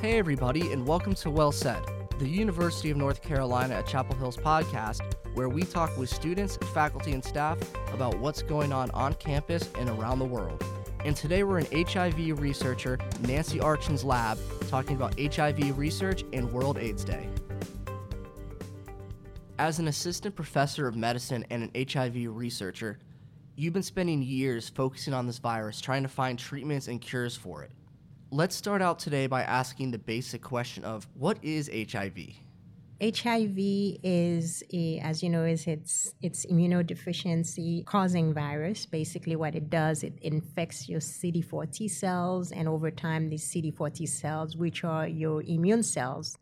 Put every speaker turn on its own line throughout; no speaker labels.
Hey, everybody, and welcome to Well Said, the University of North Carolina at Chapel Hill's podcast, where we talk with students, faculty, and staff about what's going on on campus and around the world. And today we're in HIV researcher Nancie Archin's lab talking about HIV research and World AIDS Day. As an assistant professor of medicine and an HIV researcher, you've been spending years focusing on this virus, trying to find treatments and cures for it. Let's start out today by asking the basic question of what is HIV?
HIV is, a, as you know, is it's it's immunodeficiency causing virus. Basically, what it does, it infects your CD4 T cells, and over time, these CD4 T cells, which are your immune cells,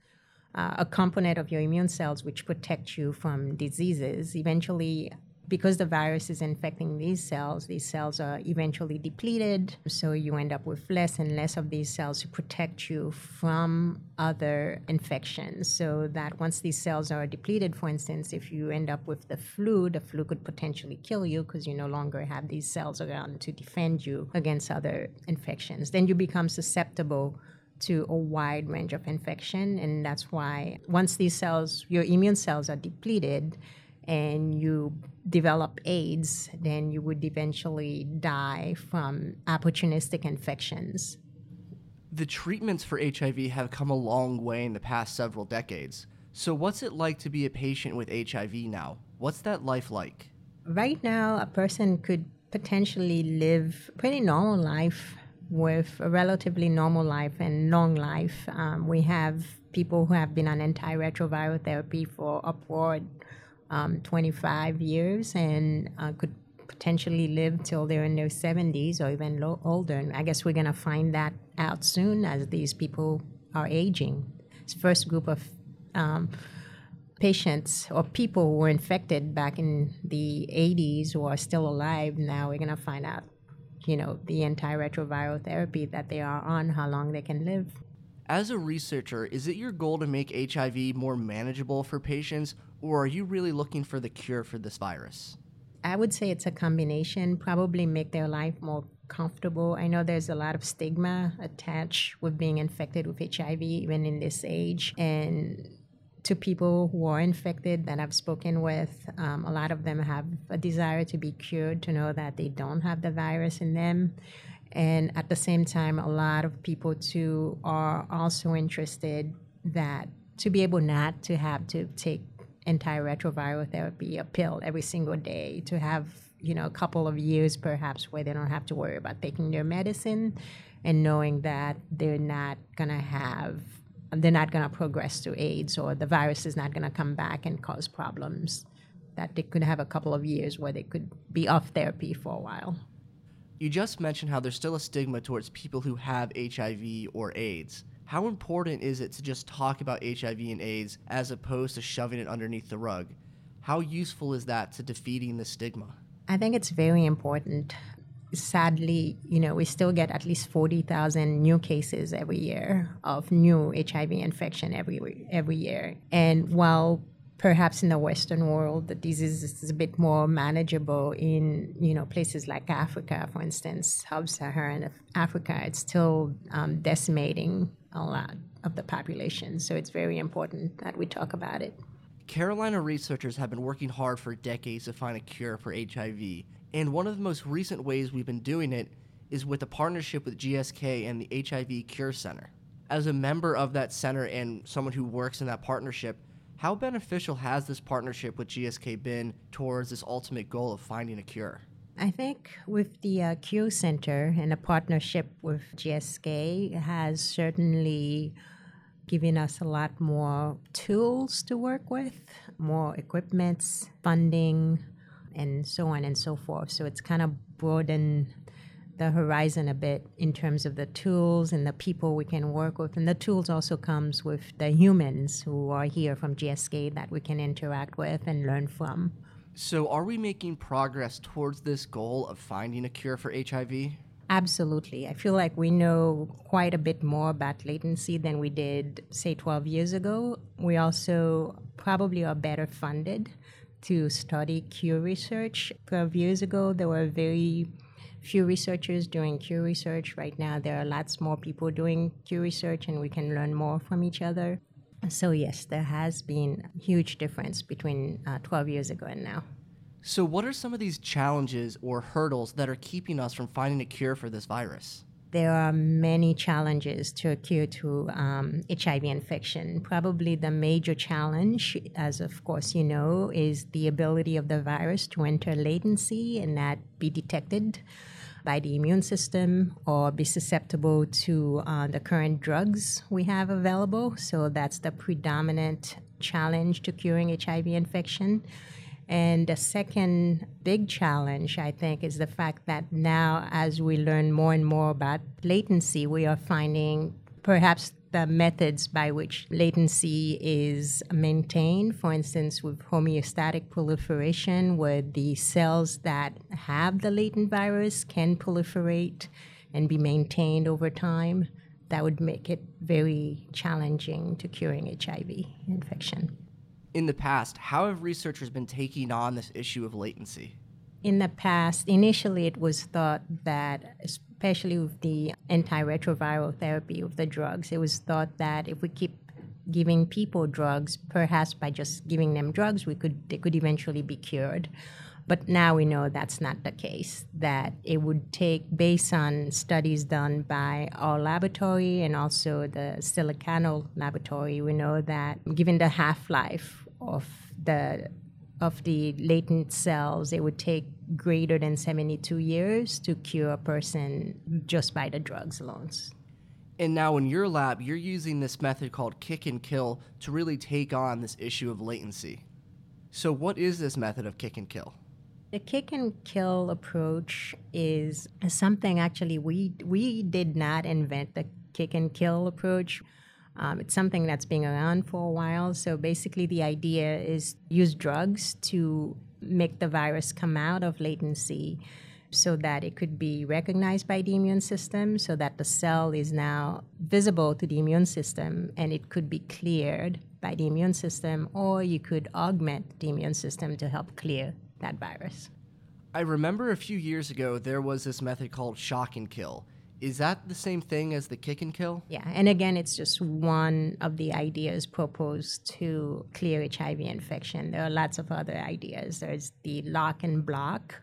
uh, a component of your immune cells which protect you from diseases, eventually because the virus is infecting these cells, these cells are eventually depleted. So you end up with less and less of these cells to protect you from other infections. So that once these cells are depleted, for instance, if you end up with the flu, the flu could potentially kill you because you no longer have these cells around to defend you against other infections. Then you become susceptible to a wide range of infection and that's why once these cells your immune cells are depleted and you develop AIDS, then you would eventually die from opportunistic infections.
The treatments for HIV have come a long way in the past several decades. So, what's it like to be a patient with HIV now? What's that life like?
Right now, a person could potentially live a pretty normal life with a relatively normal life and long life. Um, we have people who have been on antiretroviral therapy for upward um, 25 years and uh, could potentially live till they're in their 70s or even older. And I guess we're going to find that out soon as these people are aging. This first group of um, patients or people who were infected back in the 80s who are still alive now, we're going to find out, you know, the antiretroviral therapy that they are on, how long they can live.
As a researcher, is it your goal to make HIV more manageable for patients, or are you really looking for the cure for this virus?
I would say it's a combination, probably make their life more comfortable. I know there's a lot of stigma attached with being infected with HIV, even in this age. And to people who are infected that I've spoken with, um, a lot of them have a desire to be cured, to know that they don't have the virus in them. And at the same time, a lot of people too are also interested that to be able not to have to take antiretroviral therapy, a pill every single day, to have you know a couple of years perhaps where they don't have to worry about taking their medicine, and knowing that they're not gonna have they're not gonna progress to AIDS or the virus is not gonna come back and cause problems. That they could have a couple of years where they could be off therapy for a while.
You just mentioned how there's still a stigma towards people who have HIV or AIDS. How important is it to just talk about HIV and AIDS as opposed to shoving it underneath the rug? How useful is that to defeating the stigma?
I think it's very important. Sadly, you know, we still get at least 40,000 new cases every year of new HIV infection every every year. And while perhaps in the Western world, the disease is a bit more manageable in you know places like Africa, for instance, sub-Saharan Africa. It's still um, decimating a lot of the population, so it's very important that we talk about it.
Carolina researchers have been working hard for decades to find a cure for HIV, and one of the most recent ways we've been doing it is with a partnership with GSK and the HIV Cure Center. As a member of that center and someone who works in that partnership, how beneficial has this partnership with GSK been towards this ultimate goal of finding a cure?
I think with the uh, Cure Center and a partnership with GSK has certainly given us a lot more tools to work with, more equipments, funding, and so on and so forth. So it's kind of broadened the horizon a bit in terms of the tools and the people we can work with. And the tools also comes with the humans who are here from GSK that we can interact with and learn from.
So, are we making progress towards this goal of finding a cure for HIV?
Absolutely. I feel like we know quite a bit more about latency than we did, say, 12 years ago. We also probably are better funded to study cure research. 12 years ago, there were very few researchers doing cure research. Right now, there are lots more people doing cure research, and we can learn more from each other. So, yes, there has been a huge difference between uh, 12 years ago and now.
So, what are some of these challenges or hurdles that are keeping us from finding a cure for this virus?
There are many challenges to a cure to um, HIV infection. Probably the major challenge, as of course you know, is the ability of the virus to enter latency and not be detected by the immune system or be susceptible to uh, the current drugs we have available. So that's the predominant challenge to curing HIV infection. And the second big challenge, I think, is the fact that now, as we learn more and more about latency, we are finding perhaps the methods by which latency is maintained. For instance, with homeostatic proliferation, where the cells that have the latent virus can proliferate and be maintained over time, that would make it very challenging to curing HIV infection
in the past, how have researchers been taking on this issue of latency?
In the past, initially it was thought that, especially with the antiretroviral therapy of the drugs, it was thought that if we keep giving people drugs, perhaps by just giving them drugs, we could they could eventually be cured. But now we know that's not the case, that it would take, based on studies done by our laboratory and also the Siliciano laboratory, we know that given the half life of the of the latent cells, it would take greater than 72 years to cure a person just by the drugs alone.
And now in your lab, you're using this method called kick and kill to really take on this issue of latency. So, what is this method of kick and kill?
The kick and kill approach is something actually we we did not invent the kick and kill approach. Um, it's something that's been around for a while. So basically, the idea is use drugs to make the virus come out of latency so that it could be recognized by the immune system, so that the cell is now visible to the immune system and it could be cleared by the immune system, or you could augment the immune system to help clear that virus.
I remember a few years ago there was this method called shock and kill. Is that the same thing as the kick and kill?
Yeah, and again, it's just one of the ideas proposed to clear HIV infection. There are lots of other ideas. There's the lock and block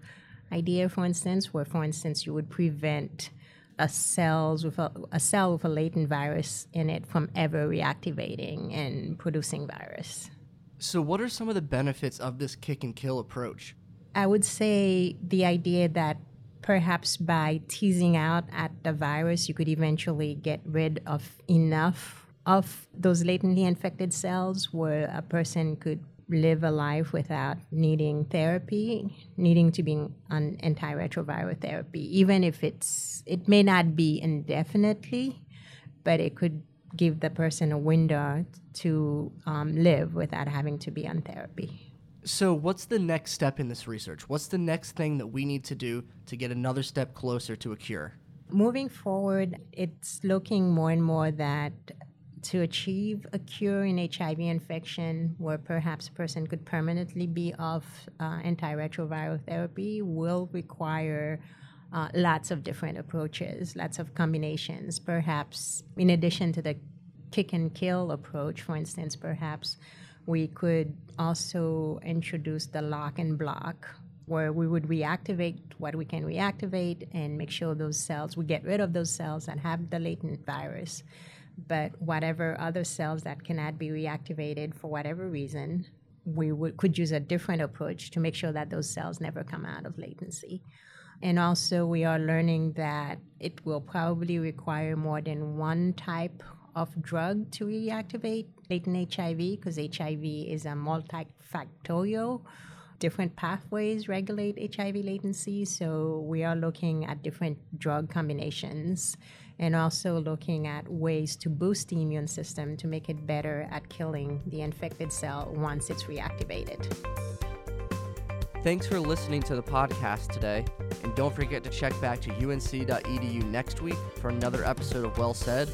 idea, for instance, where, for instance, you would prevent a cells with a, a cell with a latent virus in it from ever reactivating and producing virus.
So, what are some of the benefits of this kick and kill approach?
I would say the idea that perhaps by teasing out at the virus, you could eventually get rid of enough of those latently infected cells where a person could live a life without needing therapy, needing to be on antiretroviral therapy, even if it's it may not be indefinitely, but it could give the person a window to um, live without having to be on therapy.
So, what's the next step in this research? What's the next thing that we need to do to get another step closer to a cure?
Moving forward, it's looking more and more that to achieve a cure in HIV infection, where perhaps a person could permanently be off uh, antiretroviral therapy, will require uh, lots of different approaches, lots of combinations. Perhaps, in addition to the kick and kill approach, for instance, perhaps we could also introduce the lock and block, where we would reactivate what we can reactivate and make sure those cells, we get rid of those cells that have the latent virus. But whatever other cells that cannot be reactivated for whatever reason, we would, could use a different approach to make sure that those cells never come out of latency. And also, we are learning that it will probably require more than one type of drug to reactivate latent HIV because HIV is a multifactorial. Different pathways regulate HIV latency, so we are looking at different drug combinations and also looking at ways to boost the immune system to make it better at killing the infected cell once it's reactivated.
Thanks for listening to the podcast today, and don't forget to check back to unc.edu next week for another episode of Well Said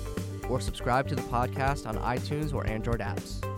or subscribe to the podcast on iTunes or Android apps.